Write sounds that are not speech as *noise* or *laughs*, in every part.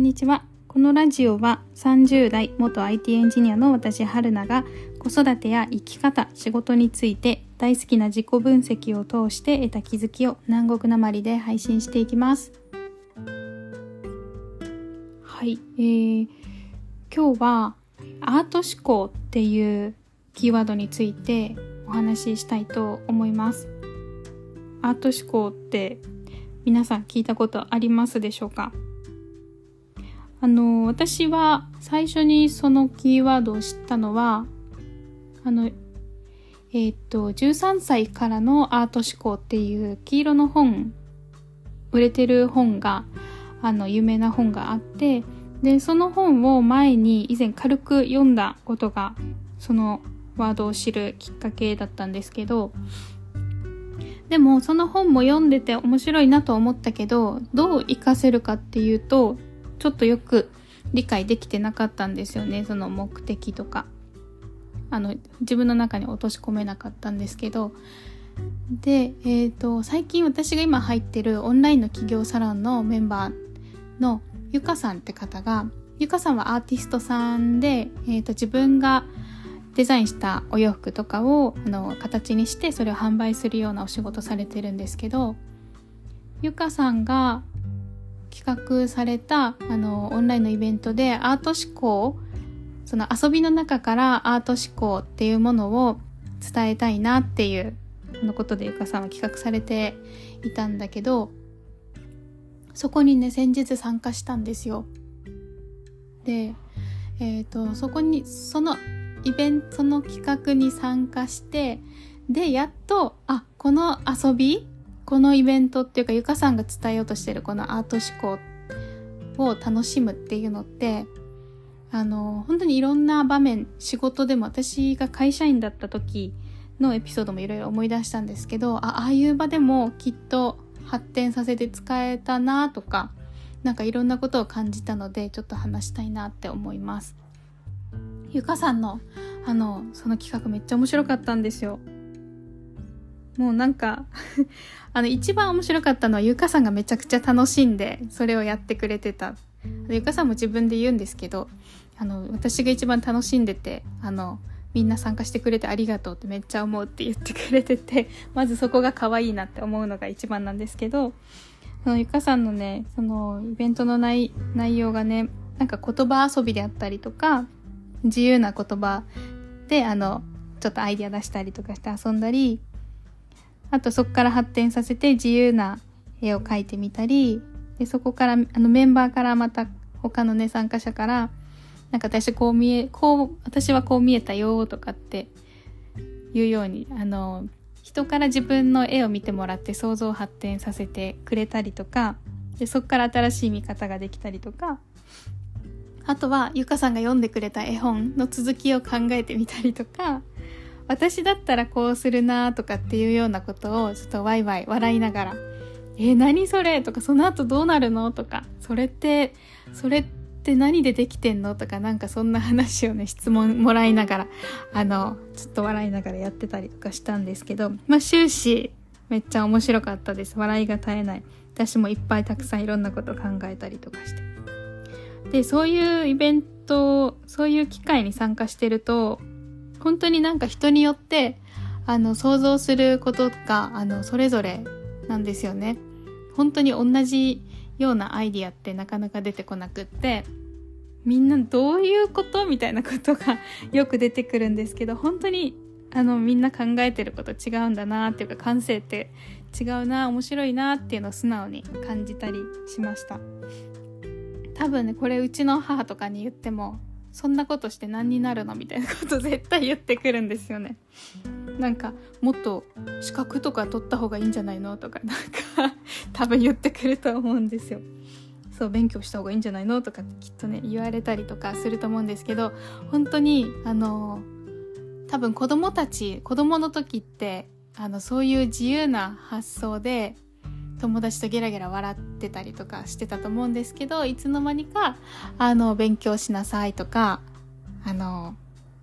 んにちは。このラジオは30代元 IT エンジニアの私、春菜が子育てや生き方、仕事について大好きな自己分析を通して得た気づきを南国なまりで配信していきます。はい、えー、今日はアート思考っていうキーワードについてお話ししたいと思います。アート思考って皆さん聞いたことありますでしょうか？あの、私は最初にそのキーワードを知ったのは、あの、えっ、と、13歳からのアート思考っていう黄色の本、売れてる本が、あの、有名な本があって、で、その本を前に以前軽く読んだことが、そのワードを知るきっかけだったんですけど、でもその本も読んでて面白いなと思ったけど、どう活かせるかっていうと、ちょっとよく理解できてなかったんですよねその目的とか。あの自分の中に落とし込めなかったんですけど。で、えーと、最近私が今入ってるオンラインの企業サロンのメンバーのゆかさんって方がゆかさんはアーティストさんで、えーと、自分がデザインしたお洋服とかをあの形にしてそれを販売するようなお仕事されてるんですけどゆかさんが企画されたあのオンラインのイベントでアート思考その遊びの中からアート思考っていうものを伝えたいなっていうのことでゆかさんは企画されていたんだけどそこにね先日参加したんですよ。で、えっ、ー、とそこにそのイベントの企画に参加してでやっとあこの遊びこのイベントっていうかゆかさんが伝えようとしてるこのアート思考を楽しむっていうのってあの本当にいろんな場面仕事でも私が会社員だった時のエピソードもいろいろ思い出したんですけどあああいう場でもきっと発展させて使えたなとかなんかいろんなことを感じたのでちょっと話したいなって思います。ゆかさんのあのその企画めっちゃ面白かったんですよ。もうなんか *laughs* あの、一番面白かったのはゆかさんがめちゃくちゃ楽しんで、それをやってくれてた。ゆかさんも自分で言うんですけど、あの、私が一番楽しんでて、あの、みんな参加してくれてありがとうってめっちゃ思うって言ってくれてて、*laughs* まずそこが可愛いなって思うのが一番なんですけど、そのゆかさんのね、そのイベントの内内容がね、なんか言葉遊びであったりとか、自由な言葉で、あの、ちょっとアイディア出したりとかして遊んだり、あとそこから発展させて自由な絵を描いてみたり、でそこからあのメンバーからまた他のね参加者からなんか私こう見え、こう、私はこう見えたよとかっていうように、あの、人から自分の絵を見てもらって想像を発展させてくれたりとか、でそこから新しい見方ができたりとか、あとはゆかさんが読んでくれた絵本の続きを考えてみたりとか、私だったらこうするなとかっていうようなことをちょっとワイワイ笑いながら「えー、何それ?」とか「その後どうなるの?」とか「それってそれって何でできてんの?」とかなんかそんな話をね質問もらいながらあのちょっと笑いながらやってたりとかしたんですけどまあ終始めっちゃ面白かったです笑いが絶えない私もいっぱいたくさんいろんなこと考えたりとかしてでそういうイベントそういう機会に参加してると本当になんか人によってあの想像することがあのそれぞれなんですよね。本当に同じようなアイディアってなかなか出てこなくってみんなどういうことみたいなことがよく出てくるんですけど本当にあのみんな考えてること違うんだなっていうか感性って違うな面白いなっていうのを素直に感じたりしました多分ねこれうちの母とかに言ってもそんなことして何になるの？みたいなこと絶対言ってくるんですよね。なんかもっと資格とか取った方がいいんじゃないの？とかなんか多分言ってくると思うんですよ。そう勉強した方がいいんじゃないの？とかきっとね言われたりとかすると思うんですけど本当にあの多分子供たち子供の時ってあのそういう自由な発想で友達とゲラゲラ笑ってたりとかしてたと思うんですけどいつの間にかあの勉強しなさいとかあの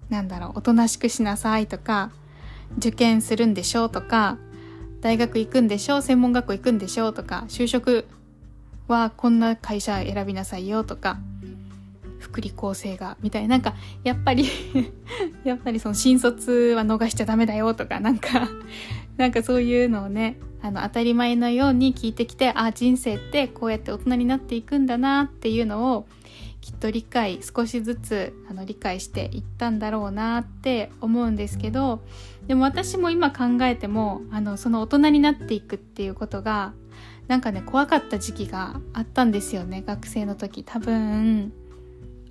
なんだろうおとなしくしなさいとか受験するんでしょうとか大学行くんでしょう専門学校行くんでしょうとか就職はこんな会社選びなさいよとか福利厚生がみたいななんかやっぱり *laughs* やっぱりその新卒は逃しちゃダメだよとかなんかなんかそういうのをねあの当たり前のように聞いてきてあ人生ってこうやって大人になっていくんだなっていうのをきっと理解少しずつあの理解していったんだろうなって思うんですけどでも私も今考えてもあのその大人になっていくっていうことがなんかね怖かった時期があったんですよね学生の時。多分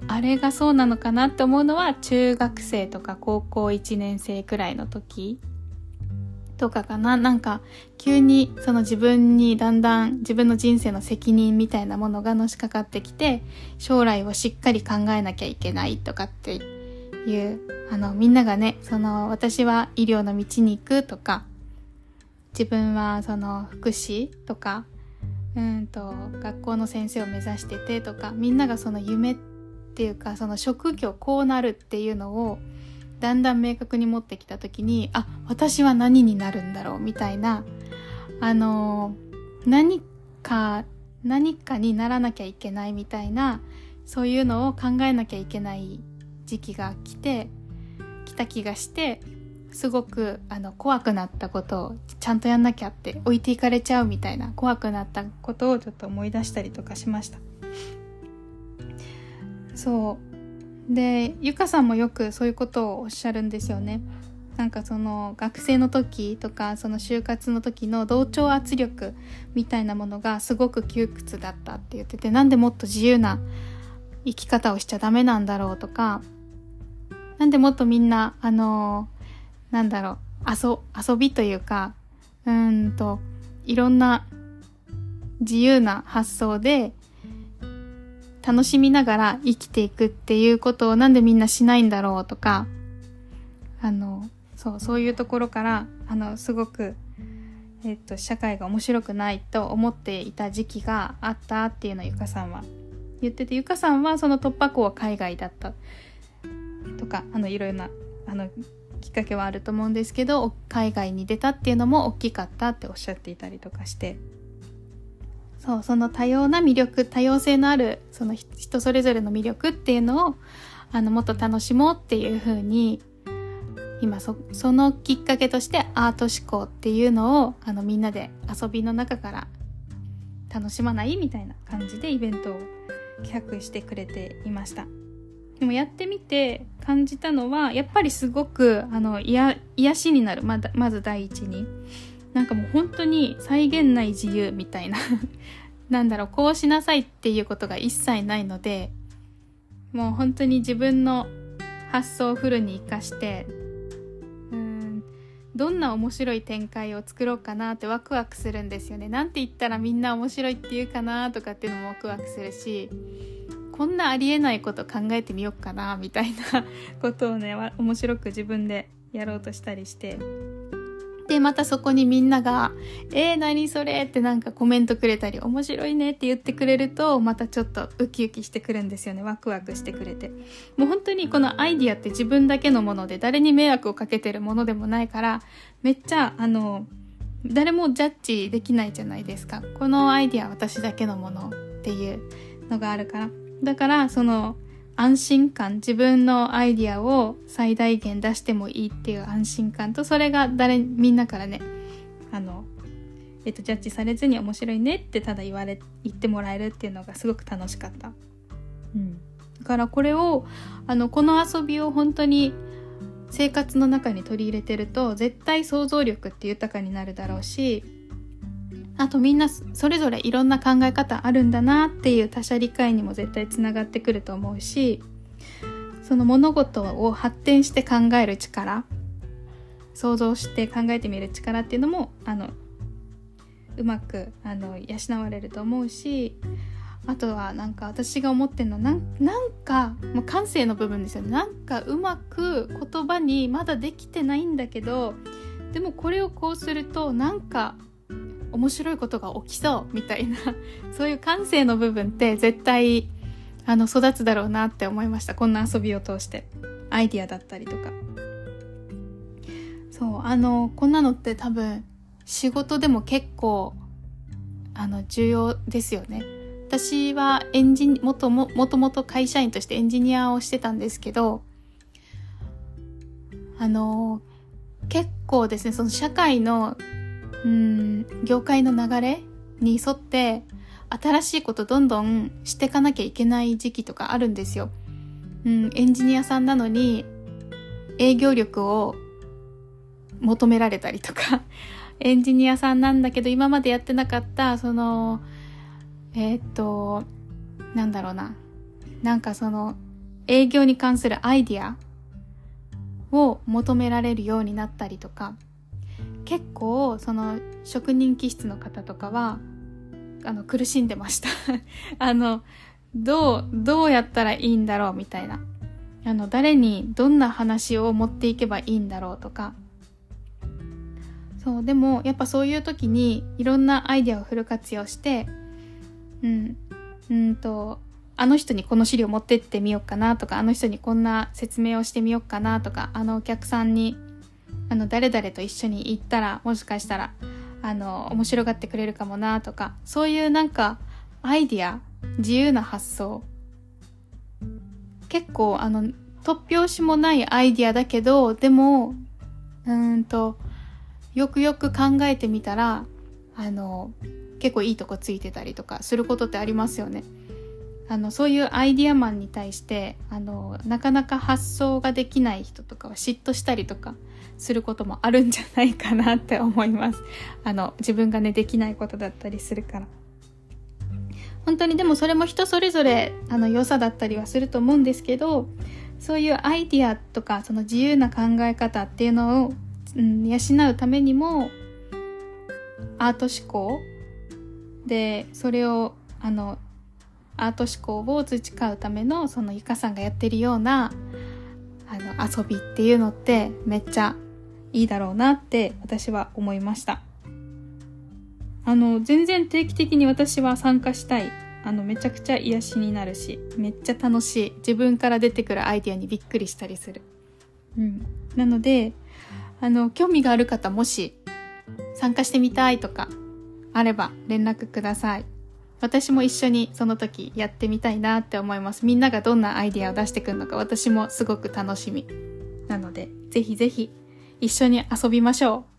あれがそうなのかなって思うのは中学生とか高校1年生くらいの時。とかかな。なんか急にその自分にだんだん自分の人生の責任みたいなものがのしかかってきて将来をしっかり考えなきゃいけないとかっていうあのみんながねその私は医療の道に行くとか自分はその福祉とかうんと学校の先生を目指しててとかみんながその夢っていうかその職業こうなるっていうのをだんだん明確に持ってきた時にあ私は何になるんだろうみたいなあの何か何かにならなきゃいけないみたいなそういうのを考えなきゃいけない時期が来て来た気がしてすごくあの怖くなったことをちゃんとやんなきゃって置いていかれちゃうみたいな怖くなったことをちょっと思い出したりとかしました。そう。でゆかさんもよくそういうことをおっしゃるんですよね。なんかその学生の時とかその就活の時の同調圧力みたいなものがすごく窮屈だったって言っててなんでもっと自由な生き方をしちゃダメなんだろうとかなんでもっとみんなあのなんだろう遊遊びというかうんといろんな自由な発想で楽しみながら生きていくっていうことをなんでみんなしないんだろうとか、あの、そう、そういうところから、あの、すごく、えっと、社会が面白くないと思っていた時期があったっていうのをゆかさんは言ってて、ゆかさんはその突破口は海外だった。とか、あの、いろいろな、あの、きっかけはあると思うんですけど、海外に出たっていうのも大きかったっておっしゃっていたりとかして、そうその多様な魅力多様性のあるその人それぞれの魅力っていうのをあのもっと楽しもうっていう風に今そそのきっかけとしてアート思考っていうのをあのみんなで遊びの中から楽しまないみたいな感じでイベントを企画してくれていました。でもやってみて感じたのはやっぱりすごくあの癒しになる。ままず第一に。なんかもう本に際限ない自由みたいな *laughs* なんだろうこうしなさいっていうことが一切ないのでもう本当に自分の発想をフルに活かしてうんどんな面白い展開を作ろうかなってワクワクするんですよね。なんて言ったらみんな面白いって言うかなとかっていうのもワクワクするしこんなありえないこと考えてみようかなみたいなことをね面白く自分でやろうとしたりしてで、またそこにみんなが、えー、何それ？ってなんかコメントくれたり、面白いねって言ってくれると、またちょっとウキウキしてくるんですよね。ワクワクしてくれて。もう本当にこのアイディアって自分だけのもので、誰に迷惑をかけてるものでもないから、めっちゃ、あの、誰もジャッジできないじゃないですか。このアイディア私だけのものっていうのがあるから。だから、その、安心感自分のアイディアを最大限出してもいいっていう安心感とそれが誰みんなからねあのえっとジャッジされずに面白いねってただ言われ言ってもらえるっていうのがすごく楽しかった。うん、だからこれをあのこの遊びを本当に生活の中に取り入れてると絶対想像力って豊かになるだろうしあとみんなそれぞれいろんな考え方あるんだなっていう他者理解にも絶対つながってくると思うしその物事を発展して考える力想像して考えてみる力っていうのもあのうまくあの養われると思うしあとはなんか私が思ってるのはなんなんかもう感性の部分ですよね。なんかうまく言葉にまだできてないんだけどでもこれをこうするとなんか面白いことが起きそうみたいな *laughs* そういう感性の部分って絶対あの育つだろうなって思いました。こんな遊びを通して。アイディアだったりとか。そうあのこんなのって多分仕事でも結構あの重要ですよね。私はエンジニもとも、もともと会社員としてエンジニアをしてたんですけど、あの、結構ですね、その社会の、うん、業界の流れに沿って、新しいことどんどんしていかなきゃいけない時期とかあるんですよ。うん、エンジニアさんなのに、営業力を求められたりとか、*laughs* エンジニアさんなんだけど今までやってなかった、その、えー、っと、なんだろうな。なんかその、営業に関するアイディアを求められるようになったりとか、結構その職人気質の方とかは、あの、苦しんでました *laughs* あの、どう、どうやったらいいんだろうみたいな。あの、誰にどんな話を持っていけばいいんだろうとか。そう、でも、やっぱそういう時にいろんなアイデアをフル活用して、うん、うんと、あの人にこの資料持ってってみようかなとか、あの人にこんな説明をしてみようかなとか、あのお客さんに、あの、誰々と一緒に行ったら、もしかしたら、あの、面白がってくれるかもなとか、そういうなんか、アイディア、自由な発想。結構、あの、突拍子もないアイディアだけど、でも、うんと、よくよく考えてみたら、あの、結構いいとこついてたりとかすることってありますよね。あのそういうアイディアマンに対してあのなかなか発想ができない人とかは嫉妬したりとかすることもあるんじゃないかなって思います。あの自分がねできないことだったりするから。本当にでもそれも人それぞれあの良さだったりはすると思うんですけどそういうアイディアとかその自由な考え方っていうのを、うん、養うためにもアート思考でそれをあのアート思考を培うためのそのゆかさんがやってるようなあの遊びっていうのってめっちゃいいだろうなって私は思いましたあの全然定期的に私は参加したいあのめちゃくちゃ癒しになるしめっちゃ楽しい自分から出てくるアイディアにびっくりしたりするうんなのであの興味がある方もし参加してみたいとかあれば連絡ください。私も一緒にその時やってみたいなって思います。みんながどんなアイディアを出してくるのか私もすごく楽しみ。なので、ぜひぜひ一緒に遊びましょう。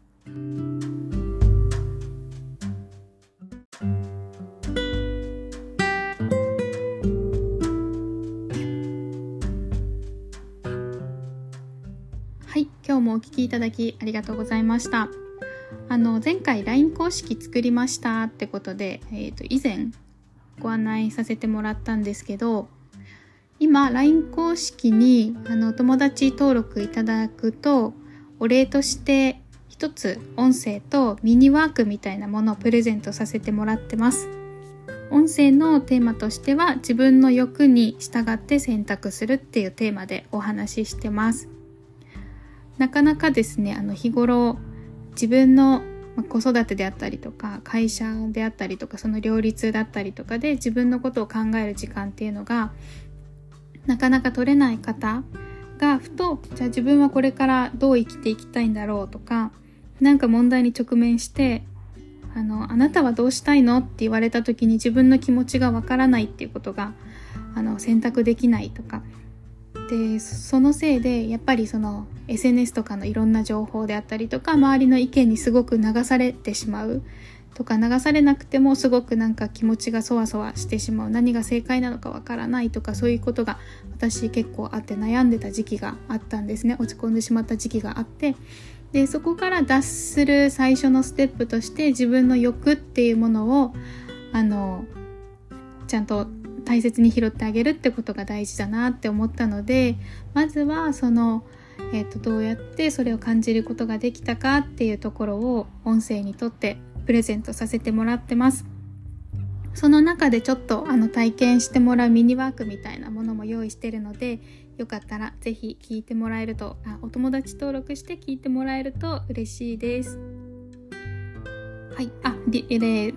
はい、今日もお聴きいただきありがとうございました。あの前回 LINE 公式作りましたってことで、えー、と以前ご案内させてもらったんですけど今 LINE 公式にあの友達登録いただくとお礼として一つ音声とミニワークみたいなものをプレゼントさせてもらってます。音声のテーマとしては自分の欲に従って選択するっていうテーマでお話ししてます。なかなかですねあの日頃自分の子育てであったりとか会社であったりとかその両立だったりとかで自分のことを考える時間っていうのがなかなか取れない方がふとじゃあ自分はこれからどう生きていきたいんだろうとか何か問題に直面してあのあなたはどうしたいのって言われた時に自分の気持ちがわからないっていうことがあの選択できないとか。でそのせいでやっぱりその SNS とかのいろんな情報であったりとか周りの意見にすごく流されてしまう。とか流されなくてもすごくなんか気持ちがそわそわしてしまう。何が正解なのかわからないとかそういうことが私結構あって悩んでた時期があったんですね。落ち込んでしまった時期があって。でそこから脱する最初のステップとして自分の欲っていうものをあのちゃんと大切に拾ってあげるってことが大事だなって思ったのでまずはその、えーと、どうやってそれを感じることができたかっていうところを音声にとってプレゼントさせてもらってます。その中でちょっとあの体験してもらうミニワークみたいなものも用意してるのでよかったら是非聞いてもらえるとあお友達登録して聞いてもらえると嬉しいです。はい。あ、で、で、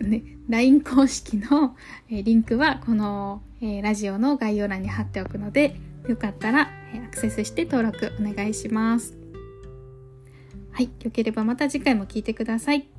ね、LINE 公式の、えリンクはこの、えラジオの概要欄に貼っておくので、よかったら、えアクセスして登録お願いします。はい。よければまた次回も聞いてください。